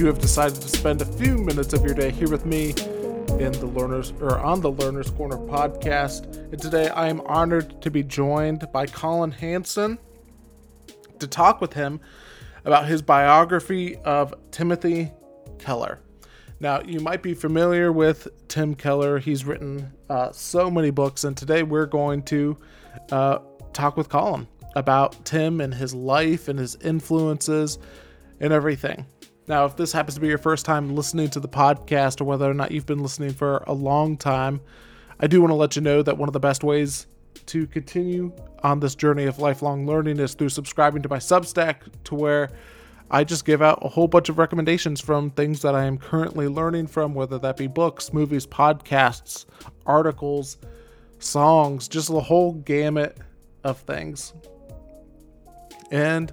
you have decided to spend a few minutes of your day here with me in the Learners or on the Learners Corner podcast. And today I am honored to be joined by collin Hansen to talk with him about his biography of Timothy Keller. Now, you might be familiar with Tim Keller. He's written uh, so many books, and today we're going to uh, talk with collin about Tim and his life and his influences and everything. Now, if this happens to be your first time listening to the podcast, or whether or not you've been listening for a long time, I do want to let you know that one of the best ways to continue on this journey of lifelong learning is through subscribing to my Substack, to where I just give out a whole bunch of recommendations from things that I am currently learning from, whether that be books, movies, podcasts, articles, songs, just the whole gamut of things. And,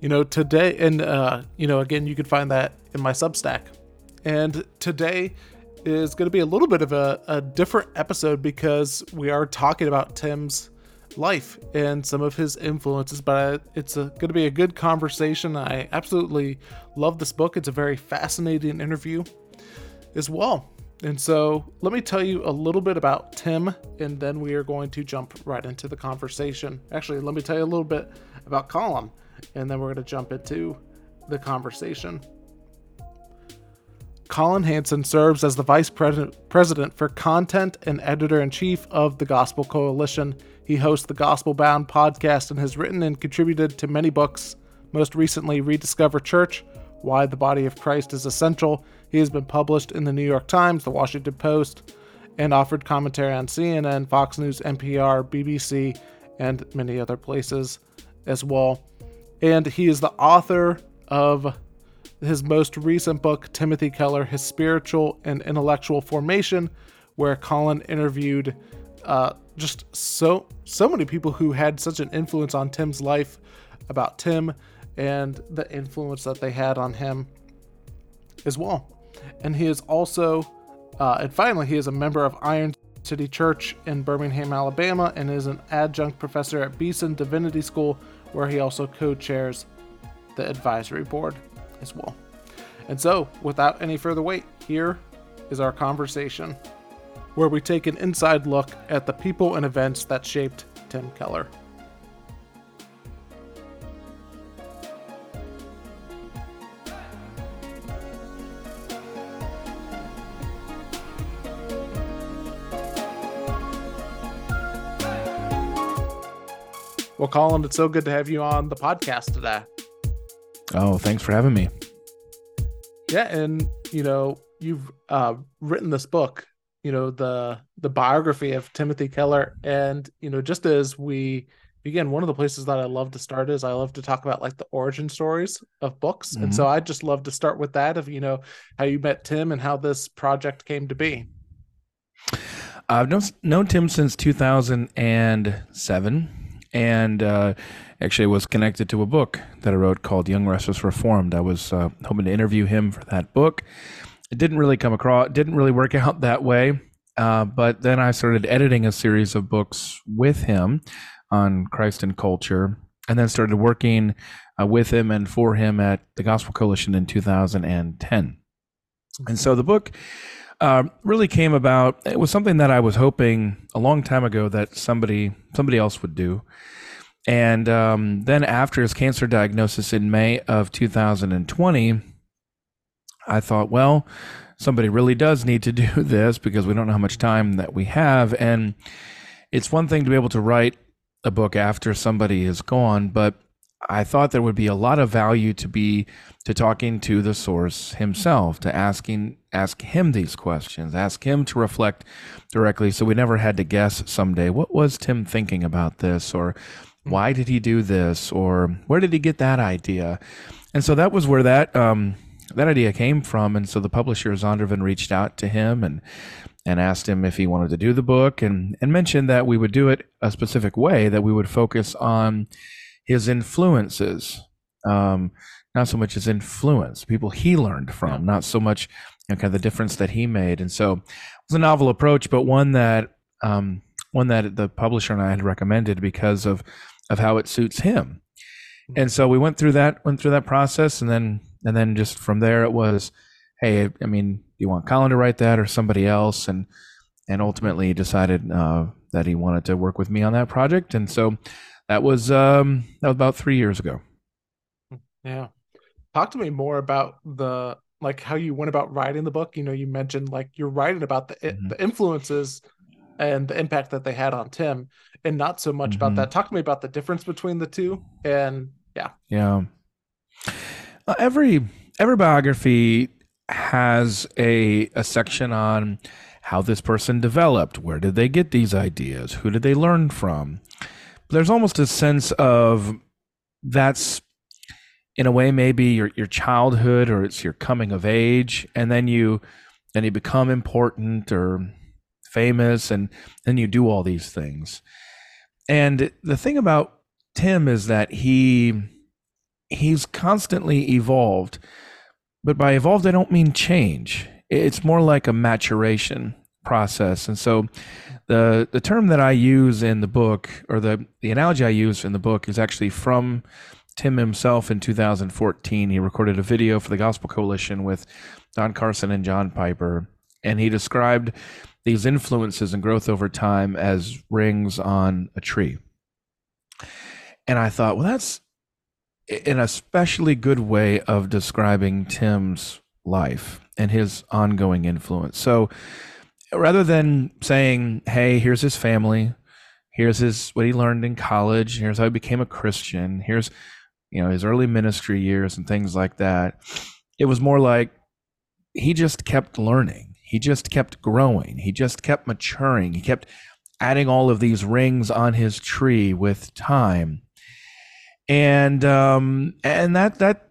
you know, today, and, uh, you know, again, you can find that in my Substack. And today is going to be a little bit of a, a different episode because we are talking about Tim's life and some of his influences, but it's going to be a good conversation. I absolutely love this book. It's a very fascinating interview as well. And so, let me tell you a little bit about Tim, and then we are going to jump right into the conversation. Actually, let me tell you a little bit about Collin, and then we're going to jump into the conversation. Collin Hansen serves as the Vice President for Content and Editor in Chief of the Gospel Coalition. He hosts the Gospel Bound podcast and has written and contributed to many books, most recently, Rediscover Church Why the Body of Christ is Essential. He has been published in the New York Times, the Washington Post, and offered commentary on CNN, Fox News, NPR, BBC, and many other places as well. And he is the author of his most recent book, Timothy Keller His Spiritual and Intellectual Formation, where Collin interviewed uh, just so so many people who had such an influence on Tim's life about Tim and the influence that they had on him as well. And he is also, uh, and finally, he is a member of Iron City Church in Birmingham, Alabama, and is an adjunct professor at Beeson Divinity School, where he also co chairs the advisory board as well. And so, without any further wait, here is our conversation, where we take an inside look at the people and events that shaped Tim Keller. Well, Collin, it's so good to have you on the podcast today. Oh, thanks for having me. Yeah, and you know, you've uh, written this book, you know, the the biography of Timothy Keller, and you know, just as we begin, one of the places that I love to start is I love to talk about like the origin stories of books, mm-hmm. and so I just love to start with that of you know how you met Tim and how this project came to be. I've known, known Tim since 2007 and uh, actually was connected to a book that I wrote called Young Restless Reformed. I was uh, hoping to interview him for that book. It didn't really come across, didn't really work out that way. Uh, but then I started editing a series of books with him on Christ and culture, and then started working uh, with him and for him at the Gospel Coalition in 2010. And so the book uh, really came about. It was something that I was hoping a long time ago that somebody somebody else would do. And um, then after his cancer diagnosis in May of 2020, I thought, well, somebody really does need to do this because we don't know how much time that we have. And it's one thing to be able to write a book after somebody is gone, but I thought there would be a lot of value to be to talking to the source himself, to asking ask him these questions, ask him to reflect directly. So we never had to guess someday what was Tim thinking about this? or why did he do this? or where did he get that idea? And so that was where that um, that idea came from. And so the publisher Zondervan reached out to him and and asked him if he wanted to do the book and and mentioned that we would do it a specific way that we would focus on his influences, um, not so much his influence, people he learned from, not so much know, kind of the difference that he made. And so it was a novel approach, but one that um, one that the publisher and I had recommended because of of how it suits him. and so we went through that went through that process and then and then just from there it was hey i mean do you want collin to write that or somebody else? And and ultimately he decided uh, that he wanted to work with me on that project. And so that was um that was about three years ago. Yeah. Talk to me more about the like how you went about writing the book you know you mentioned like you're writing about the mm-hmm. the influences and the impact that they had on tim and not so much mm-hmm. about that talk to me about the difference between the two and yeah. Yeah. Uh, every every biography has a a section on how this person developed, where did they get these ideas, who did they learn from. There's almost a sense of that's in a way maybe your your childhood or it's your coming of age and then you then you become important or famous and then you do all these things. And the thing about Tim is that he he's constantly evolved. But by evolved, I don't mean change. It's more like a maturation process. And so the the term that I use in the book, or the, the analogy I use in the book, is actually from Tim himself in 2014. He recorded a video for the Gospel Coalition with Don Carson and John Piper. And he described these influences and growth over time as rings on a tree. And I thought, well, that's an especially good way of describing Tim's life and his ongoing influence. So rather than saying, hey, here's his family, here's his what he learned in college, here's how he became a Christian, here's you know his early ministry years and things like that, it was more like he just kept learning. He just kept growing. He just kept maturing. He kept adding all of these rings on his tree with time and um, and that that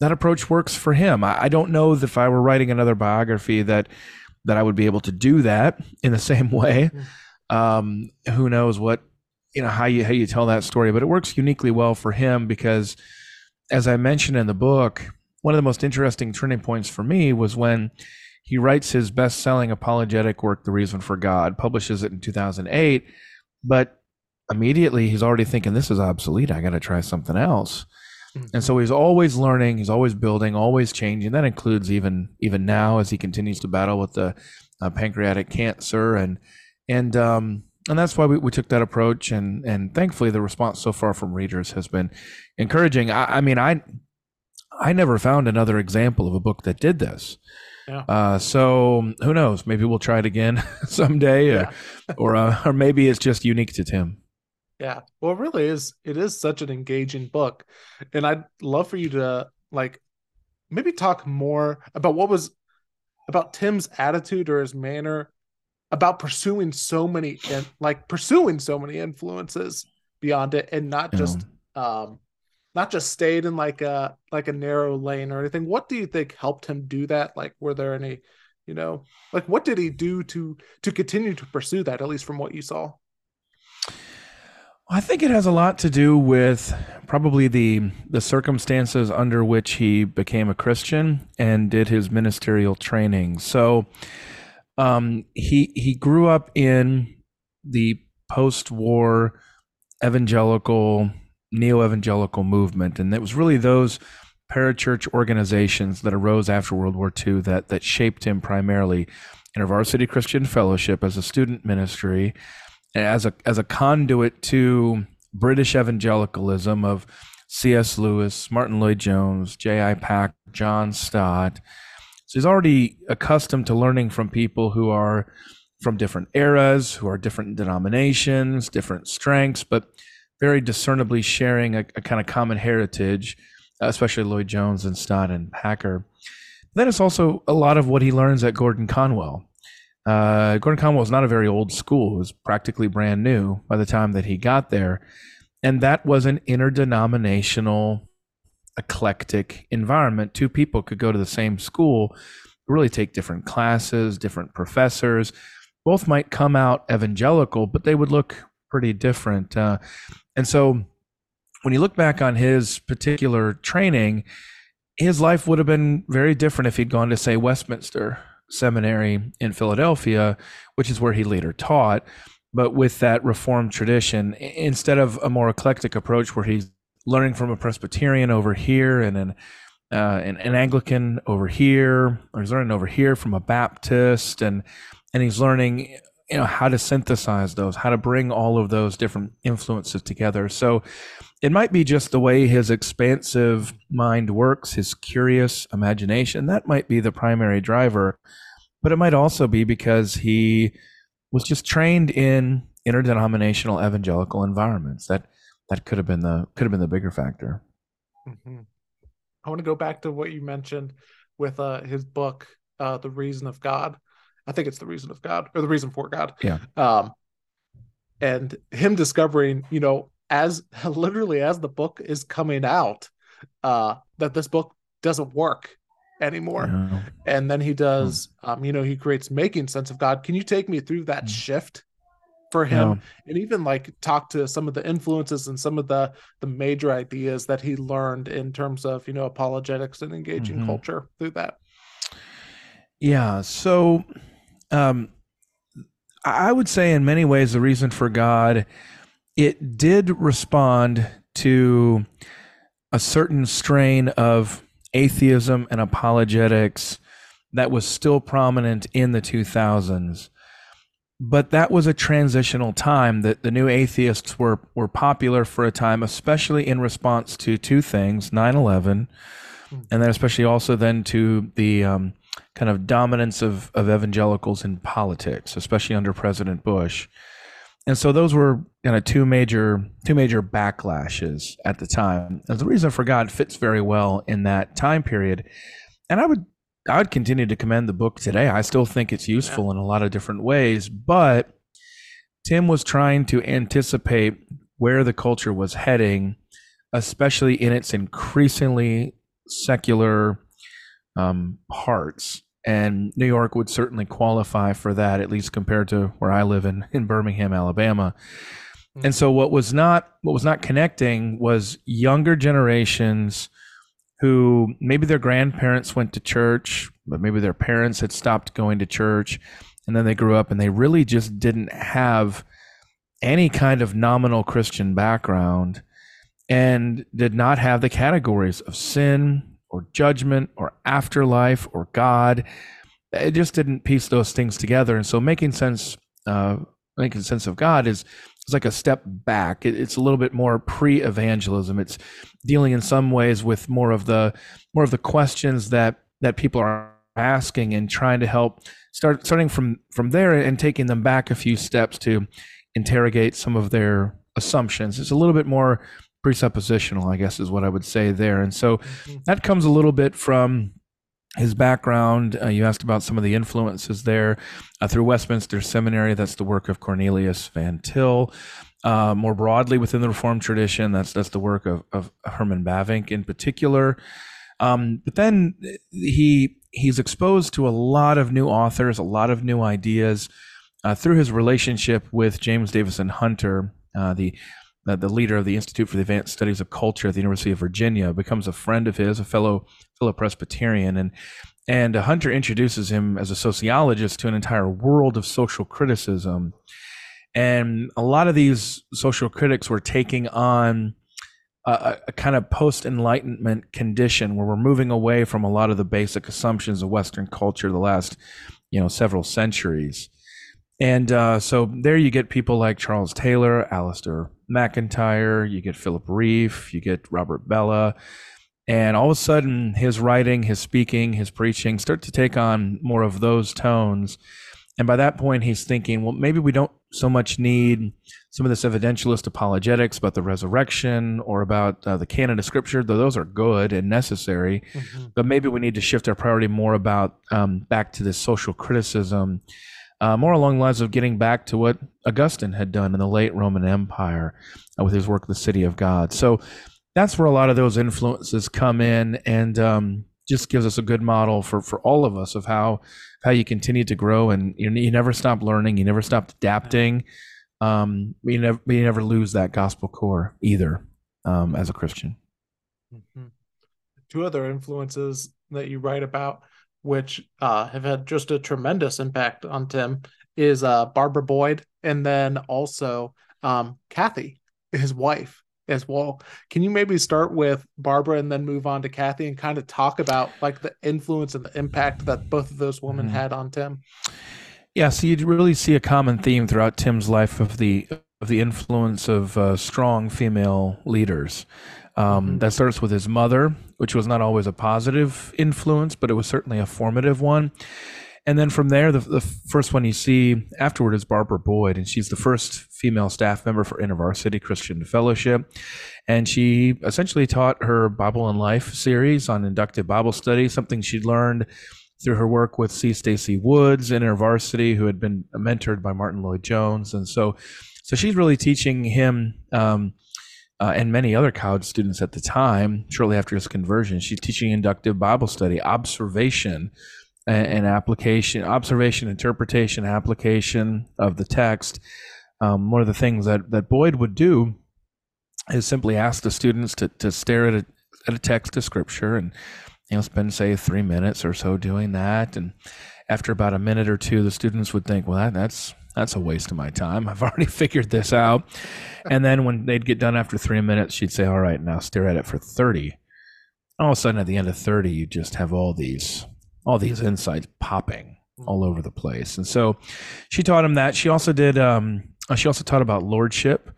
that approach works for him. I, I don't know if I were writing another biography that that I would be able to do that in the same way. Mm-hmm. Um, who knows what you know how you how you tell that story, but it works uniquely well for him because, as I mentioned in the book, one of the most interesting turning points for me was when he writes his best-selling apologetic work, "The Reason for God," publishes it in 2008, but immediately he's already thinking this is obsolete. I got to try something else. Mm-hmm. And so he's always learning, he's always building, always changing. That includes even even now as he continues to battle with the uh, pancreatic cancer and and um and that's why we, we took that approach and and thankfully the response so far from readers has been encouraging. I, I mean I I never found another example of a book that did this. Yeah. Uh, so who knows? Maybe we'll try it again someday, yeah. or or, uh, or maybe it's just unique to Tim. Yeah. Well, it really is. It is such an engaging book. And I'd love for you to like maybe talk more about what was about Tim's attitude or his manner about pursuing so many and like pursuing so many influences beyond it and not just yeah. um not just stayed in like a like a narrow lane or anything. What do you think helped him do that? Like were there any, you know, like what did he do to to continue to pursue that at least from what you saw? I think it has a lot to do with probably the the circumstances under which he became a Christian and did his ministerial training. So um, he he grew up in the post-war evangelical neo-evangelical movement, and it was really those parachurch organizations that arose after World War II that that shaped him primarily. InterVarsity Christian Fellowship as a student ministry, as a as a conduit to British evangelicalism of C.S. Lewis, Martyn Lloyd-Jones, J.I. Pack, John Stott. So he's already accustomed to learning from people who are from different eras, who are different denominations, different strengths, but very discernibly sharing a, a kind of common heritage, especially Lloyd-Jones and Stott and Packer. Then it's also a lot of what he learns at Gordon Conwell. Uh, Gordon Conwell is not a very old school. It was practically brand new by the time that he got there. And that was an interdenominational, eclectic environment. Two people could go to the same school, really take different classes, different professors. Both might come out evangelical, but they would look pretty different. Uh, and so when you look back on his particular training, his life would have been very different if he'd gone to, say, Westminster seminary in Philadelphia, which is where he later taught. But with that Reformed tradition, instead of a more eclectic approach where he's learning from a Presbyterian over here and an uh, an, an, Anglican over here, or he's learning over here from a Baptist, and and he's learning you know how to synthesize those, how to bring all of those different influences together. So it might be just the way his expansive mind works, his curious imagination. That might be the primary driver, but it might also be because he was just trained in interdenominational evangelical environments. That that could have been the could have been the bigger factor. Mm-hmm. I want to go back to what you mentioned with uh, his book, uh, "The Reason of God." I think it's the reason of God or the reason for God. Yeah. Um, and him discovering, you know, as literally as the book is coming out, uh, that this book doesn't work anymore. And then he does, hmm. um, you know, he creates making sense of God. Can you take me through that mm. shift for him yeah. and even like talk to some of the influences and some of the the major ideas that he learned in terms of you know apologetics and engaging mm-hmm. culture through that yeah so um i would say in many ways the reason for god it did respond to a certain strain of atheism and apologetics that was still prominent in the 2000s but that was a transitional time that the new atheists were were popular for a time especially in response to two things 9-11 and then especially also then to the um, kind of dominance of, of evangelicals in politics especially under president bush. And so those were kind of two major two major backlashes at the time. And the reason for god fits very well in that time period. And i would I would continue to commend the book today. I still think it's useful yeah. in a lot of different ways, but Tim was trying to anticipate where the culture was heading, especially in its increasingly secular um, parts. And New York would certainly qualify for that, at least compared to where I live in, in Birmingham, Alabama. Mm-hmm. And so what was not what was not connecting was younger generations who maybe their grandparents went to church, but maybe their parents had stopped going to church. And then they grew up and they really just didn't have any kind of nominal Christian background and did not have the categories of sin or judgment or afterlife or God. It just didn't piece those things together. And so making sense, uh, making sense of God is it's like a step back. It, it's a little bit more pre-evangelism. It's dealing in some ways with more of the more of the questions that that people are asking and trying to help start starting from from there and taking them back a few steps to interrogate some of their assumptions. It's a little bit more presuppositional, I guess, is what I would say there. And so mm-hmm. that comes a little bit from his background. Uh, you asked about some of the influences there uh, through Westminster Seminary. That's the work of Cornelius Van Til. Uh, more broadly within the Reformed tradition, that's that's the work of, of Herman Bavinck in particular. Um, but then he he's exposed to a lot of new authors, a lot of new ideas uh, through his relationship with James Davison Hunter, uh, the uh, the leader of the Institute for the Advanced Studies of Culture at the University of Virginia, becomes a friend of his, a fellow fellow Presbyterian, and and Hunter introduces him as a sociologist to an entire world of social criticism. And a lot of these social critics were taking on a, a kind of post Enlightenment condition where we're moving away from a lot of the basic assumptions of Western culture the last, you know, several centuries. And uh, so there you get people like Charles Taylor, Alasdair MacIntyre, you get Philip Rieff, you get Robert Bellah. And all of a sudden, his writing, his speaking, his preaching start to take on more of those tones. And by that point, he's thinking, well, maybe we don't so much need some of this evidentialist apologetics about the resurrection or about uh, the canon of scripture, though those are good and necessary. Mm-hmm. But maybe we need to shift our priority more about um, back to this social criticism uh, more along the lines of getting back to what Augustine had done in the late Roman Empire uh, with his work, The City of God. So that's where a lot of those influences come in and um, just gives us a good model for, for all of us of how how you continue to grow and you, you never stop learning, you never stop adapting. Um, we never we never lose that gospel core either um, as a Christian. Mm-hmm. Two other influences that you write about which uh, have had just a tremendous impact on Tim, is uh, Barbara Boyd, and then also um, Kathy, his wife, as well. Can you maybe start with Barbara and then move on to Kathy and kind of talk about like the influence and the impact that both of those women mm-hmm. had on Tim? Yeah, so you really see a common theme throughout Tim's life of the of the influence of uh, strong female leaders. Um, mm-hmm. That starts with his mother, which was not always a positive influence, but it was certainly a formative one. And then from there, the, the first one you see afterward is Barbara Boyd, and she's the first female staff member for InterVarsity Christian Fellowship. And she essentially taught her Bible and Life series on inductive Bible study, something she'd learned through her work with C. Stacy Woods in InterVarsity, who had been mentored by Martyn Lloyd-Jones. And so, so she's really teaching him um, uh, and many other college students at the time, shortly after his conversion, she's teaching inductive Bible study, observation and, application, observation, interpretation, application of the text. Um, one of the things that, that Boyd would do is simply ask the students to, to stare at a, at a text of scripture and you know spend say three minutes or so doing that and after about a minute or two the students would think well that, that's that's a waste of my time i've already figured this out and then when they'd get done after three minutes she'd say all right now stare at it for 30 all of a sudden at the end of 30 you just have all these all these insights popping all over the place. And so she taught him that. She also did, um, uh, she also taught about lordship,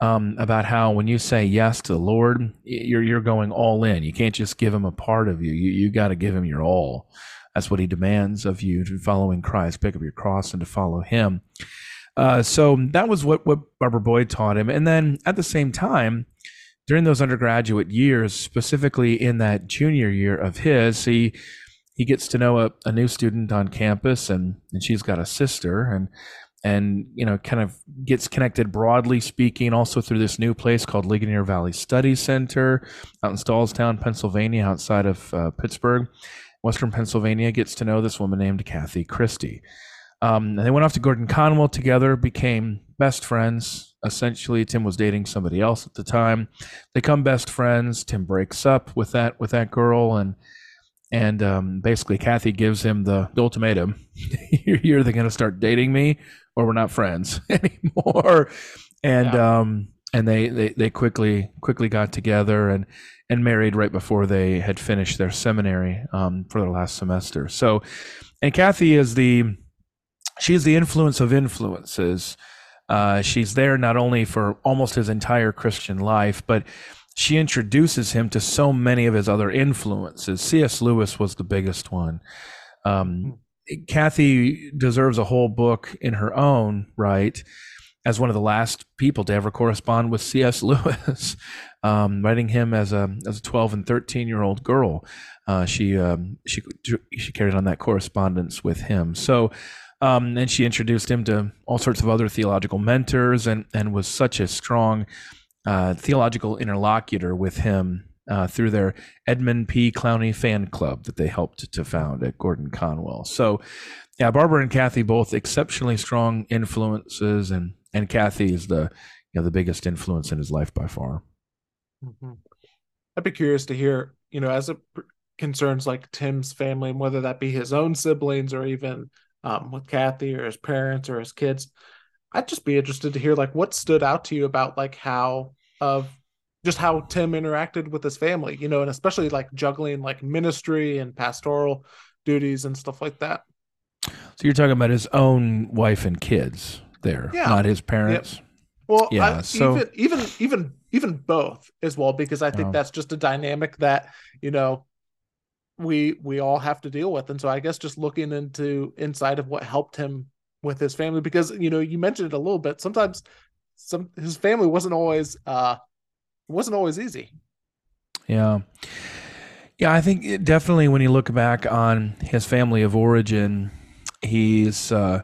um, about how when you say yes to the Lord, you're, you're going all in. You can't just give him a part of you. You, you got to give him your all. That's what he demands of you to following Christ, pick up your cross and to follow him. Uh, so that was what, what Barbara Boyd taught him. And then at the same time, during those undergraduate years, specifically in that junior year of his, he he gets to know a, a new student on campus and, and she's got a sister and and you know kind of gets connected broadly speaking also through this new place called ligonier valley study center out in stahlstown pennsylvania outside of uh, pittsburgh western pennsylvania gets to know this woman named kathy kristy um, and they went off to gordon conwell together became best friends essentially tim was dating somebody else at the time they become best friends tim breaks up with that with that girl and and um, basically Kathy gives him the, the ultimatum: you're either going to start dating me, or we're not friends anymore. And yeah. um, and they, they they quickly quickly got together and and married right before they had finished their seminary um, for their last semester. So, and Kathy is the she's the influence of influences. Uh, she's there not only for almost his entire Christian life, but she introduces him to so many of his other influences. C.S. Lewis was the biggest one. Um, Kathy deserves a whole book in her own right as one of the last people to ever correspond with C.S. Lewis, um, writing him as a as a 12 and 13 year old girl. Uh, she um, she she carried on that correspondence with him. So. Um, and she introduced him to all sorts of other theological mentors and, and was such a strong uh, theological interlocutor with him uh, through their Edmund P. Clowney fan club that they helped to found at Gordon Conwell. So, yeah, Barbara and Kathy both exceptionally strong influences, and and Kathy is the you know the biggest influence in his life by far. Mm-hmm. I'd be curious to hear, you know, as it concerns like Tim's family, and whether that be his own siblings or even um, with Kathy or his parents or his kids. I'd just be interested to hear like what stood out to you about like how of just how Tim interacted with his family, you know, and especially like juggling like ministry and pastoral duties and stuff like that. So you're talking about his own wife and kids there, yeah. not his parents. Yep. Well, yeah, I, so even even even even both as well, because I think oh. that's just a dynamic that you know we we all have to deal with, and so I guess just looking into inside of what helped him with his family because you know you mentioned it a little bit sometimes some his family wasn't always uh wasn't always easy. Yeah. Yeah i think it, definitely when you look back on his family of origin he's uh,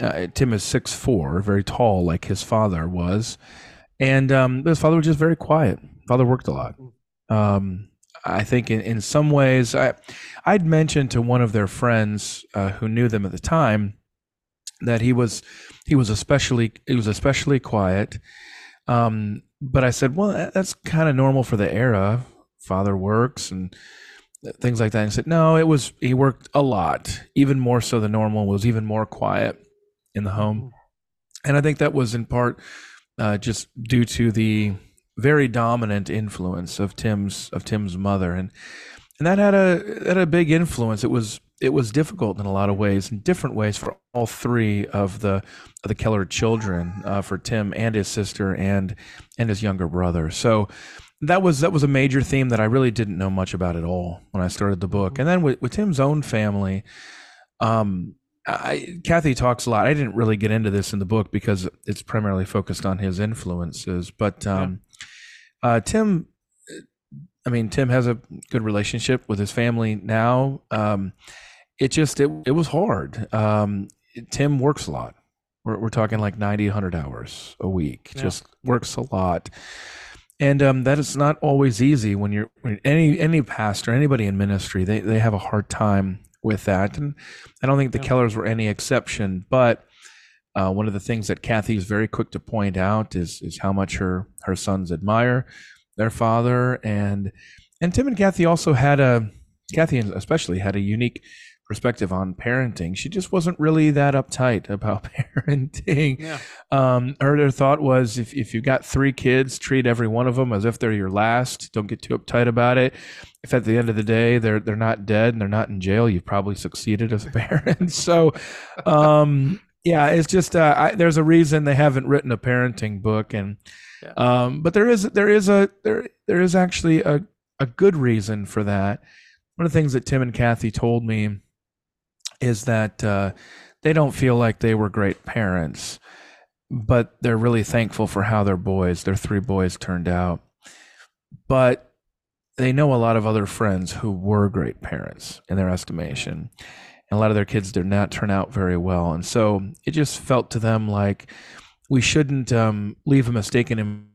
uh tim is six four very tall like his father was and um his father was just very quiet father worked a lot um I think in, in some ways, I, I'd mentioned to one of their friends uh, who knew them at the time that he was he was especially he was especially quiet. Um, but I said, well, that's kind of normal for the era. Father works and things like that. And he said, no, it was he worked a lot, even more so than normal. Was even more quiet in the home, and I think that was in part uh, just due to the very dominant influence of Tim's of Tim's mother, and and that had a had a big influence. It was it was difficult in a lot of ways, in different ways for all three of the of the Keller children, uh, for Tim and his sister and and his younger brother. So that was that was a major theme that I really didn't know much about at all when I started the book. And then with, with Tim's own family, um, I, Kathy talks a lot. I didn't really get into this in the book because it's primarily focused on his influences. But um, yeah. uh, Tim, I mean, Tim has a good relationship with his family now. Um, it just it it was hard. Um, Tim works a lot. We're we're talking like 90, 100 hours a week. Yeah. Just works a lot. And um, that is not always easy when you're when any any pastor, anybody in ministry, they they have a hard time with that. And I don't think the yeah. Kellers were any exception. But uh, one of the things that Kathy is very quick to point out is is how much her her sons admire their father, and and Tim and Kathy also had a Kathy especially had a unique perspective on parenting. She just wasn't really that uptight about parenting. Yeah. Um, her, her thought was if, if you've got three kids, treat every one of them as if they're your last. Don't get too uptight about it. If at the end of the day they're they're not dead and they're not in jail, you've probably succeeded as a parent. so, um, yeah, it's just uh, I, there's a reason they haven't written a parenting book, and yeah. um, but there is there is a there there is actually a a good reason for that. One of the things that Tim and Kathy told me is that uh, they don't feel like they were great parents, but they're really thankful for how their boys, their three boys, turned out. But they know a lot of other friends who were great parents in their estimation. And a lot of their kids did not turn out very well. And so it just felt to them like we shouldn't um, leave a mistaken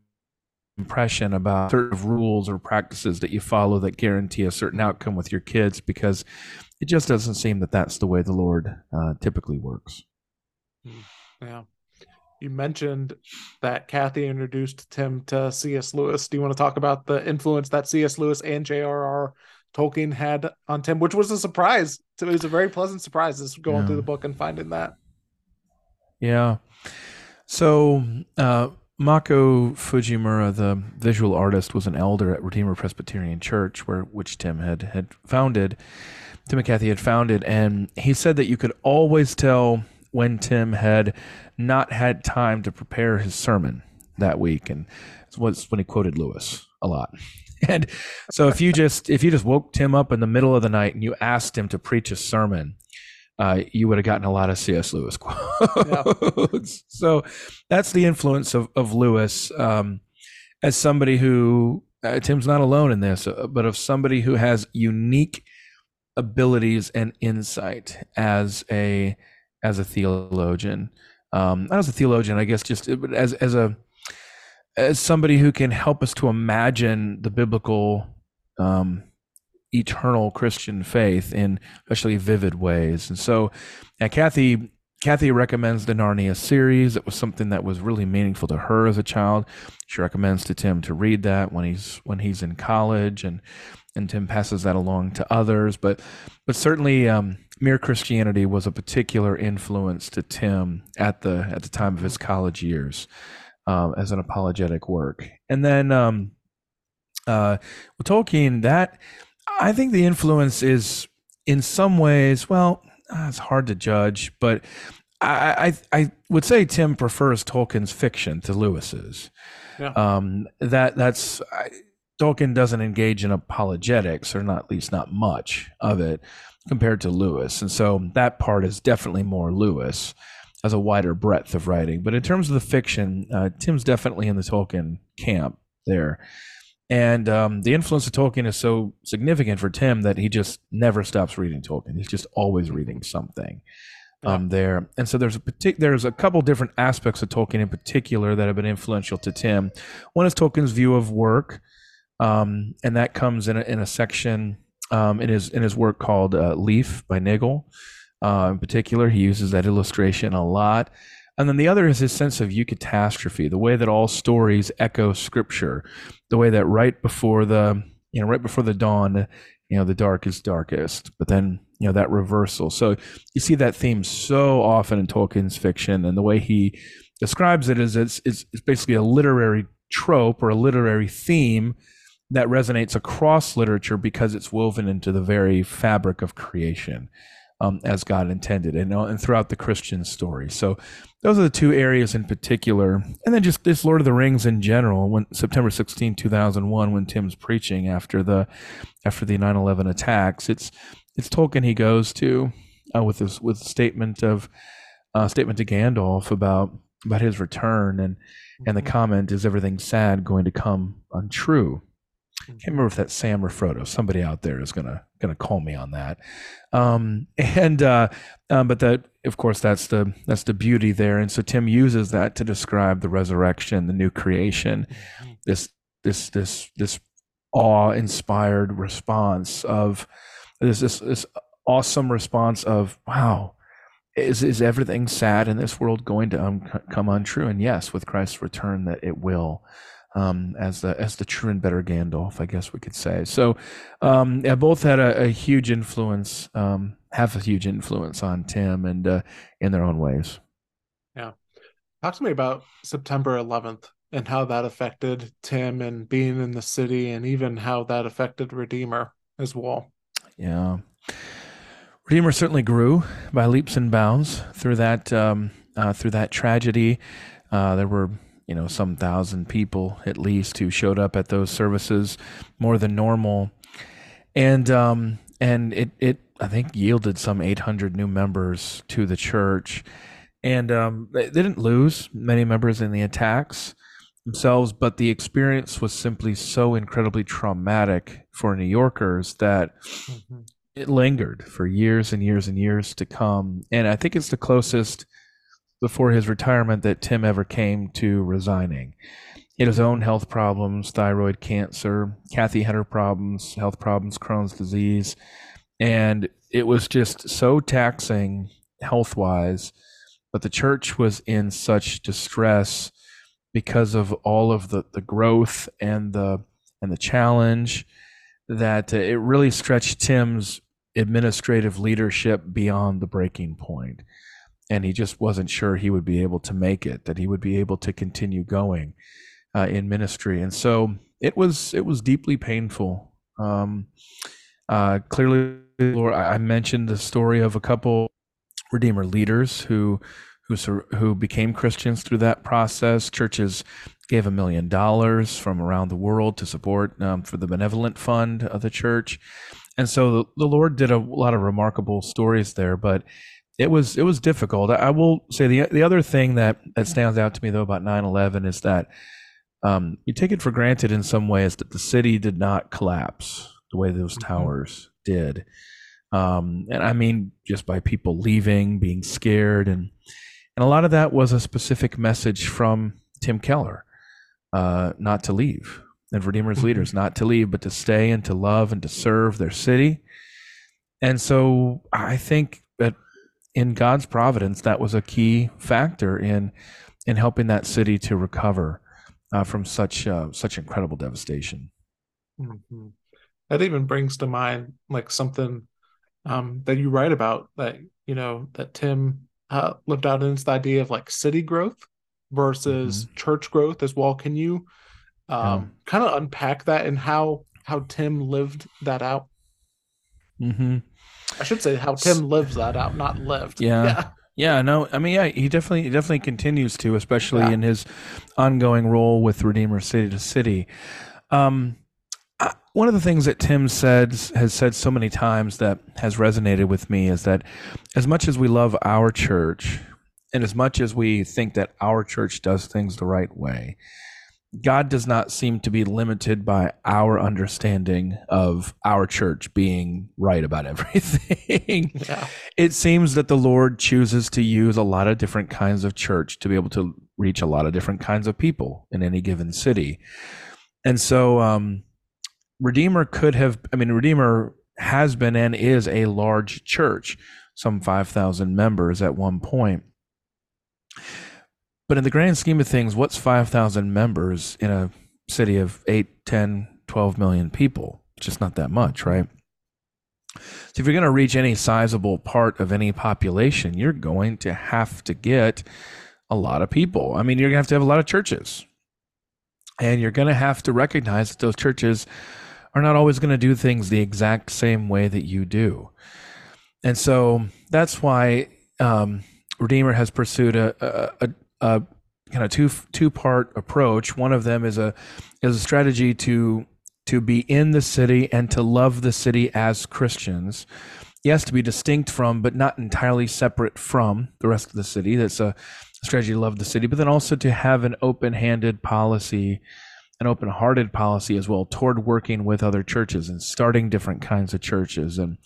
impression about certain rules or practices that you follow that guarantee a certain outcome with your kids because it just doesn't seem that that's the way the Lord uh, typically works. Hmm. Yeah. You mentioned that Kathy introduced Tim to C.S. Lewis. Do you want to talk about the influence that C.S. Lewis and J.R.R. Tolkien had on Tim, which was a surprise? It was a very pleasant surprise as going yeah. through the book and finding that. Yeah. So, uh, Mako Fujimura, the visual artist, was an elder at Redeemer Presbyterian Church, where which Tim had had founded. Tim and Kathy had founded, and he said that you could always tell when Tim had not had time to prepare his sermon that week, and it was when he quoted Lewis a lot. And so if you just if you just woke Tim up in the middle of the night and you asked him to preach a sermon, uh, you would have gotten a lot of C.S. Lewis quotes. Yeah. so that's the influence of of Lewis um, as somebody who uh, Tim's not alone in this, uh, but of somebody who has unique abilities and insight as a as a theologian. Um, not as a theologian, I guess, just as as a as somebody who can help us to imagine the biblical, um, eternal Christian faith in especially vivid ways. And so, Kathy Kathy recommends the Narnia series. It was something that was really meaningful to her as a child. She recommends to Tim to read that when he's when he's in college, and and Tim passes that along to others. But but certainly, um, Mere Christianity was a particular influence to Tim at the at the time of his college years um, as an apologetic work. And then um, uh, with Tolkien, that I think the influence is in some ways well. Uh, it's hard to judge, but I, I, I would say Tim prefers Tolkien's fiction to Lewis's. Yeah. Um, that that's I, Tolkien doesn't engage in apologetics, or not at least not much of it, compared to Lewis, and so that part is definitely more Lewis as a wider breadth of writing. But in terms of the fiction, uh, Tim's definitely in the Tolkien camp there. And um, the influence of Tolkien is so significant for Tim that he just never stops reading Tolkien. He's just always reading something um, there. And so there's a partic- there's a couple different aspects of Tolkien in particular that have been influential to Tim. One is Tolkien's view of work, um, and that comes in a, in a section um, in his in his work called uh, Leaf by Niggle. Uh, in particular, he uses that illustration a lot. And then the other is his sense of eucatastrophe, the way that all stories echo scripture, the way that right before the you know right before the dawn, you know the dark is darkest, but then you know that reversal. So you see that theme so often in Tolkien's fiction, and the way he describes it is it's it's, it's basically a literary trope or a literary theme that resonates across literature because it's woven into the very fabric of creation um, as God intended and, uh, and throughout the Christian story. So those are the two areas in particular. And then just this Lord of the Rings in general, when September 16, 2001, when Tim's preaching after the after the 9/11 attacks, it's it's Tolkien he goes to uh, with this with a statement of uh, statement to Gandalf about about his return and and the mm-hmm. comment is everything sad going to come untrue can't remember if that's Sam or Frodo. Somebody out there is gonna gonna call me on that. Um, and uh, um, but that of course that's the that's the beauty there. And so Tim uses that to describe the resurrection, the new creation, mm-hmm. this this this this awe-inspired response of this this this awesome response of wow. Is is everything sad in this world going to um, come untrue? And yes, with Christ's return, that it will um, as the as the true and better Gandalf, I guess we could say. So, um, yeah, both had a, a huge influence, um, have a huge influence on Tim, and uh, in their own ways. Yeah, talk to me about September 11th and how that affected Tim and being in the city, and even how that affected Redeemer as well. Yeah, Redeemer certainly grew by leaps and bounds through that um, uh, through that tragedy. Uh, there were you know some thousand people at least who showed up at those services more than normal. And um and it it i think yielded some 800 new members to the church. And um they, didn't lose many members in the attacks themselves but the experience was simply so incredibly traumatic for new yorkers that mm-hmm. it lingered for years and years and years to come. And i think it's the closest before his retirement that Tim ever came to resigning. He had his own health problems, thyroid cancer. Kathy had her problems, health problems, Crohn's disease. And it was just so taxing health wise. But the church was in such distress because of all of the, the growth and the and the challenge that it really stretched Tim's administrative leadership beyond the breaking point and he just wasn't sure he would be able to make it, that he would be able to continue going uh, in ministry, and so it was it was deeply painful. Um, uh, clearly, Lord, I mentioned the story of a couple Redeemer leaders who who who became Christians through that process. Churches gave a million dollars from around the world to support um, for the benevolent fund of the church, and so the, the Lord did a lot of remarkable stories there. But it was it was difficult. I will say the the other thing that that stands out to me though about 9/11 is that um, you take it for granted in some ways that the city did not collapse the way those mm-hmm. towers did. Um, and I mean just by people leaving, being scared, and and a lot of that was a specific message from Tim Keller, uh, not to leave, and Redeemer's mm-hmm. leaders not to leave, but to stay and to love and to serve their city. And so I think that in God's providence, that was a key factor in in helping that city to recover uh, from such uh, such incredible devastation. Mm-hmm. That even brings to mind like something um, that you write about that you know that Tim uh, lived out in this idea of like city growth versus mm-hmm. church growth as well. Can you um, yeah. kind of unpack that and how how Tim lived that out? Mm-hmm. I should say how Tim lives that out, not lived. Yeah. Yeah. Yeah, no, I mean, yeah, he definitely, he definitely continues to, especially yeah. in his ongoing role with Redeemer City to City. Um, I, one of the things that Tim said has said so many times that has resonated with me is that as much as we love our church, and as much as we think that our church does things the right way, God does not seem to be limited by our understanding of our church being right about everything. Yeah. It seems that the Lord chooses to use a lot of different kinds of church to be able to reach a lot of different kinds of people in any given city. And so, um, Redeemer could have, I mean, Redeemer has been and is a large church, some 5,000 members at one point. But in the grand scheme of things, what's 5,000 members in a city of 8, 10, 12 million people? It's just not that much, right? So if you're going to reach any sizable part of any population, you're going to have to get a lot of people. I mean, you're going to have to have a lot of churches. And you're going to have to recognize that those churches are not always going to do things the exact same way that you do. And so that's why um, Redeemer has pursued a, a, a, kind of two two part approach. One of them is a is a strategy to to be in the city and to love the city as Christians. Yes, to be distinct from, but not entirely separate from the rest of the city. That's a strategy to love the city, but then also to have an open handed policy, an open hearted policy as well toward working with other churches and starting different kinds of churches. And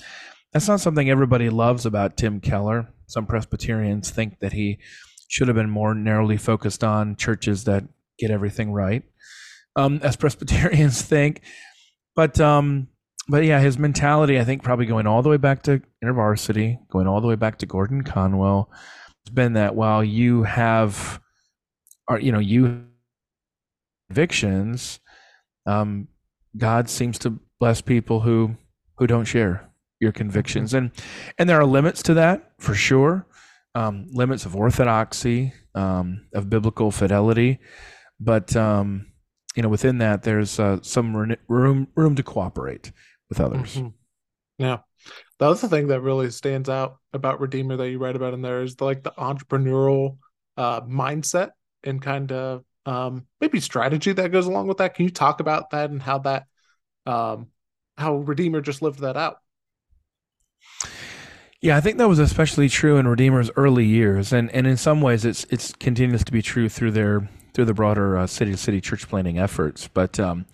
that's not something everybody loves about Tim Keller. Some Presbyterians think that he should have been more narrowly focused on churches that get everything right, um, as Presbyterians think. But um, but yeah, his mentality, I think, probably going all the way back to InterVarsity, going all the way back to Gordon Conwell, has been that while you have, are you know, you convictions, um, God seems to bless people who who don't share your convictions, and and there are limits to that for sure um, limits of orthodoxy, um, of biblical fidelity, but um, you know within that there's uh, some room room to cooperate with others. Mm-hmm. Yeah, the other thing that really stands out about Redeemer that you write about in there is the, like the entrepreneurial uh, mindset and kind of um, maybe strategy that goes along with that. Can you talk about that and how that um, how Redeemer just lived that out? Yeah, I think that was especially true in Redeemer's early years, and, and in some ways, it's it's continues to be true through their through the broader city to city church planting efforts. But um,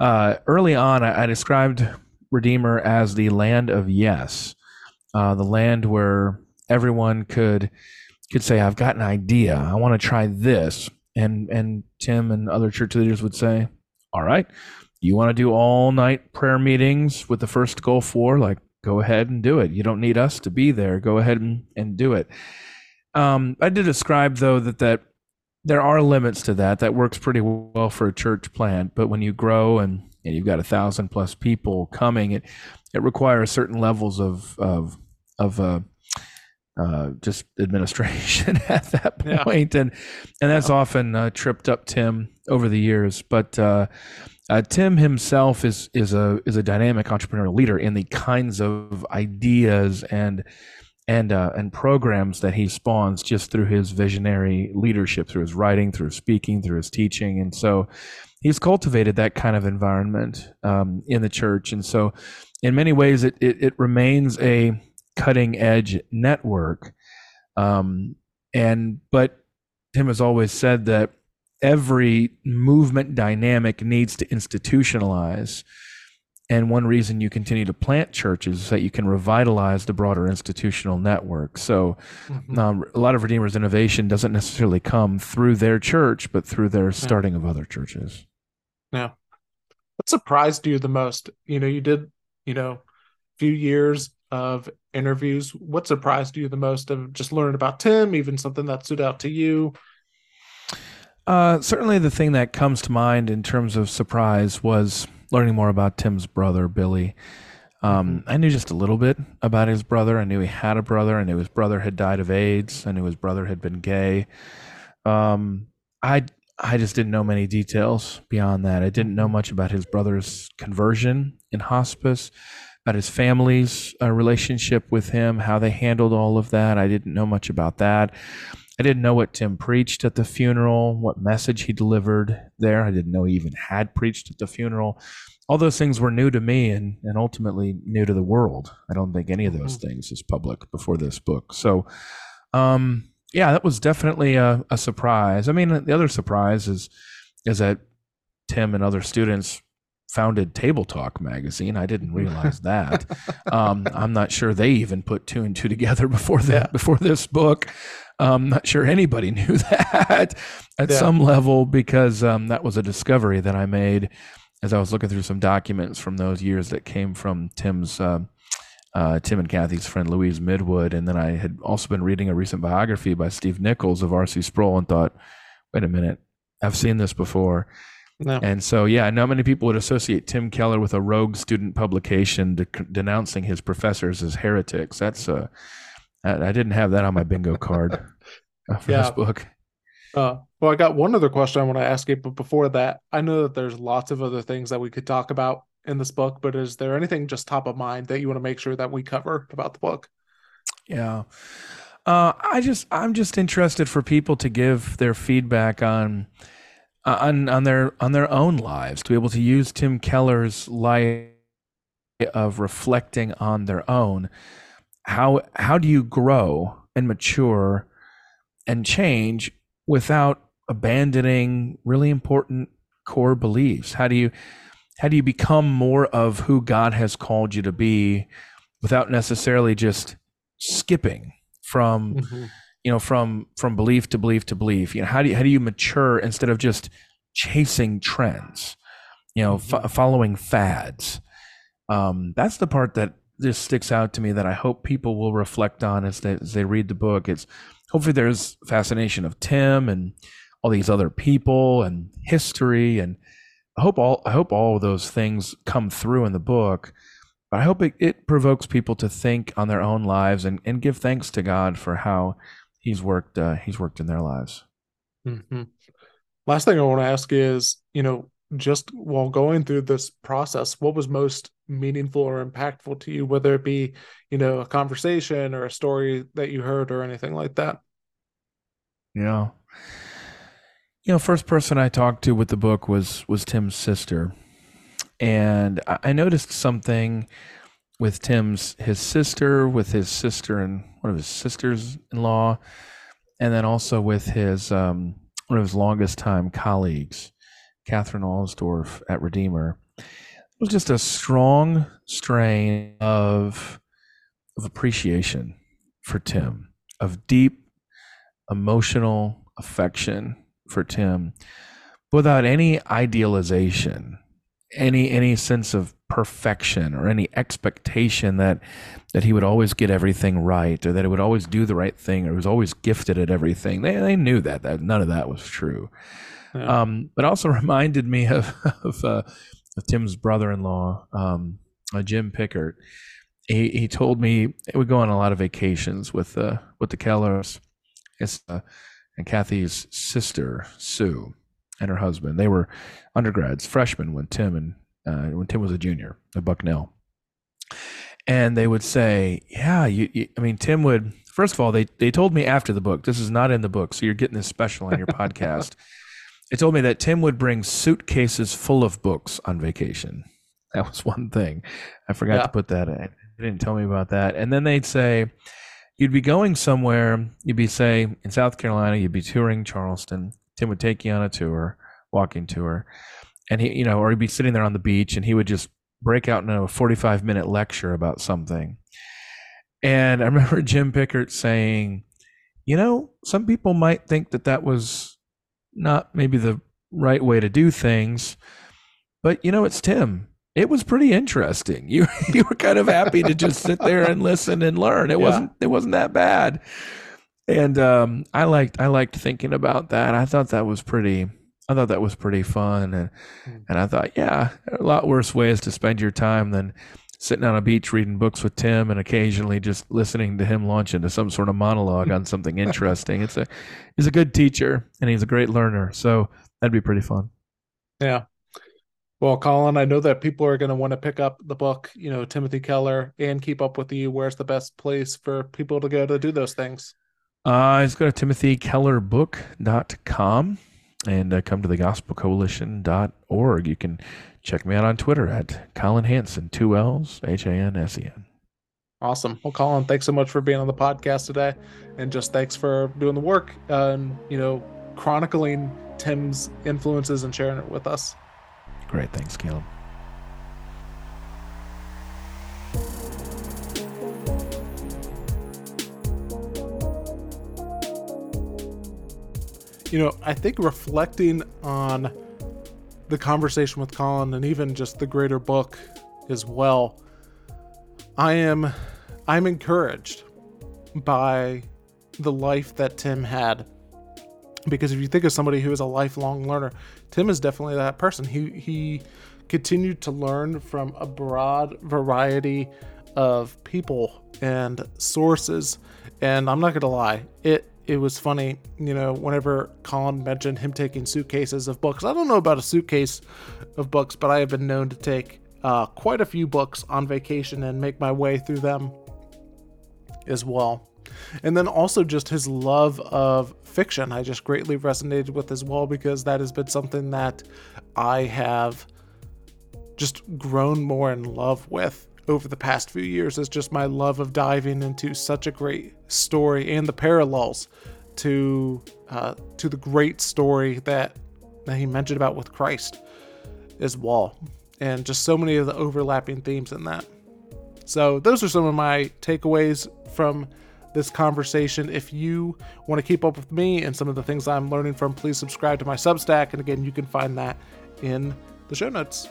uh, early on, I, I, described Redeemer as the land of yes, uh, the land where everyone could could say, "I've got an idea. I want to try this," and and Tim and other church leaders would say, "All right, you want to do all night prayer meetings with the first Gulf War, like go ahead and do it. You don't need us to be there. Go ahead and, and do it. Um, I did describe though that that there are limits to that. That works pretty well for a church plant, but when you grow and, and you've got a thousand plus people coming, it it requires certain levels of of of uh, uh, just administration at that point. Yeah. and and that's yeah. often uh, tripped up Tim over the years. But uh, Tim himself is is a is a dynamic entrepreneurial leader in the kinds of ideas and and uh, and programs that he spawns just through his visionary leadership, through his writing, through his speaking, through his teaching, and so he's cultivated that kind of environment um, in the church. And so, in many ways, it it, it remains a cutting edge network. Um, and but Tim has always said that every movement dynamic needs to institutionalize. And one reason you continue to plant churches is that you can revitalize the broader institutional network. So, mm-hmm. um, a lot of Redeemer's innovation doesn't necessarily come through their church, but through their starting yeah. of other churches. Yeah. What surprised you the most? You know, you did, you know, a few years of interviews. What surprised you the most of just learning about Tim, even something that stood out to you? Uh, certainly, the thing that comes to mind in terms of surprise was learning more about Tim's brother, Billy. Um, mm-hmm. I knew just a little bit about his brother. I knew he had a brother. I knew his brother had died of AIDS. I knew his brother had been gay. Um, I I just didn't know many details beyond that. I didn't know much about his brother's conversion in hospice, about his family's uh, relationship with him, how they handled all of that. I didn't know much about that. I didn't know what Tim preached at the funeral, what message he delivered there. I didn't know he even had preached at the funeral. All those things were new to me and, and ultimately new to the world. I don't think any of those mm-hmm. things is public before this book. So, um, yeah, that was definitely a, a surprise. I mean, the other surprise is is that Tim and other students founded Table Talk magazine. I didn't realize that. um, I'm not sure they even put two and two together before that yeah. before this book. I'm not sure anybody knew that at yeah. some level because um, that was a discovery that I made as I was looking through some documents from those years that came from Tim's. Uh, uh, Tim and Kathy's friend Louise Midwood, and then I had also been reading a recent biography by Steve Nichols of R.C. Sproul, and thought, "Wait a minute, I've seen this before." No. And so, yeah, not many people would associate Tim Keller with a rogue student publication de- denouncing his professors as heretics. That's uh, I, I didn't have that on my bingo card uh, for yeah. this book. Uh, Well, I got one other question I want to ask you, but before that, I know that there's lots of other things that we could talk about in this book, but is there anything just top of mind that you want to make sure that we cover about the book? Yeah. Uh, I just I'm just interested for people to give their feedback on on on their on their own lives to be able to use Tim Keller's life of reflecting on their own. How how do you grow and mature and change without abandoning really important core beliefs? How do you how do you become more of who God has called you to be without necessarily just skipping from mm-hmm. You know from from belief to belief to belief? You know, how do you, how do you mature instead of just chasing trends? You know, mm-hmm. f- following fads. Um, that's the part that just sticks out to me that I hope people will reflect on as they as they read the book. It's hopefully there's fascination of Tim and all these other people and history and I hope all I hope all of those things come through in the book. But I hope it, it provokes people to think on their own lives and, and give thanks to God for how He's worked uh, He's worked in their lives. Mm-hmm. Last thing I want to ask is, you know, just while going through this process, what was most meaningful or impactful to you, whether it be, you know, a conversation or a story that you heard or anything like that? Yeah you know, first person I talked to with the book was was Tim's sister, and I noticed something with Tim's his sister, with his sister and one of his sisters-in-law, and then also with his um, one of his longest time colleagues, Katherine Alsdorf at Redeemer. It was just a strong strain of of appreciation for Tim, of deep emotional affection for Tim without any idealization, any any sense of perfection or any expectation that that he would always get everything right or that he would always do the right thing or was always gifted at everything. They they knew that that none of that was true. Yeah. Um, but also reminded me of of, uh, of Tim's brother-in-law, um, uh, Jim Pickert. He he told me we go on a lot of vacations with uh, with the Kellers. It's uh, and Kathy's sister Sue and her husband. They were undergrads, freshmen when Tim and uh, when Tim was a junior at Bucknell. And they would say, "Yeah, you, you, I mean, Tim would." First of all, they they told me after the book. This is not in the book, so you're getting this special on your podcast. They told me that Tim would bring suitcases full of books on vacation. That was one thing. I forgot yeah. to put that in. They didn't tell me about that. And then they'd say, you'd be going somewhere. You'd be say in South Carolina. You'd be touring Charleston. Tim would take you on a tour, walking tour, and he, you know, or he'd be sitting there on the beach, and he would just break out into a forty-five minute lecture about something. And I remember Jim Pickert saying, you know, some people might think that that was not maybe the right way to do things, but you know, it's Tim it was pretty interesting. You you were kind of happy to just sit there and listen and learn. It yeah. wasn't it wasn't that bad. And um, I liked I liked thinking about that. I thought that was pretty I thought that was pretty fun and hmm. and I thought, yeah, a lot worse ways to spend your time than sitting on a beach reading books with Tim and occasionally just listening to him launch into some sort of monologue on something interesting. It's a he's a good teacher and he's a great learner. So that'd be pretty fun. Yeah. Well, Collin, I know that people are going to want to pick up the book, you know, Timothy Keller, and keep up with you. Where's the best place for people to go to do those things? Uh, just go to timothykellerbook.com and uh, come to the gospelcoalition.org. You can check me out on Twitter at Collin Hansen, two L's, H A N S E N. Awesome. Well, Collin, thanks so much for being on the podcast today. And just thanks for doing the work and, you know, chronicling Tim's influences and sharing it with us. Great. Thanks, Caleb. You know, I think reflecting on the conversation with Collin and even just the greater book as well, I am I'm encouraged by the life that Tim had because if you think of somebody who is a lifelong learner, Tim is definitely that person. He he continued to learn from a broad variety of people and sources. And I'm not gonna lie, it it was funny, you know, whenever Collin mentioned him taking suitcases of books. I don't know about a suitcase of books, but I have been known to take uh, quite a few books on vacation and make my way through them as well. And then also just his love of fiction, I just greatly resonated with as well because that has been something that I have just grown more in love with over the past few years is just my love of diving into such a great story and the parallels to uh, to the great story that that he mentioned about with Christ as well, and just so many of the overlapping themes in that. So those are some of my takeaways from this conversation. If you want to keep up with me and some of the things I'm learning from, please subscribe to my Substack, and again, you can find that in the show notes.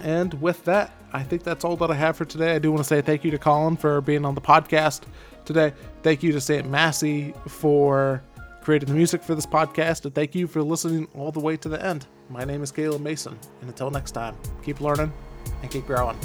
And with that, I think that's all that I have for today. I do want to say thank you to Collin for being on the podcast today. Thank you to St. Massey for creating the music for this podcast. And thank you for listening all the way to the end. My name is Caleb Mason. And until next time, keep learning and keep growing.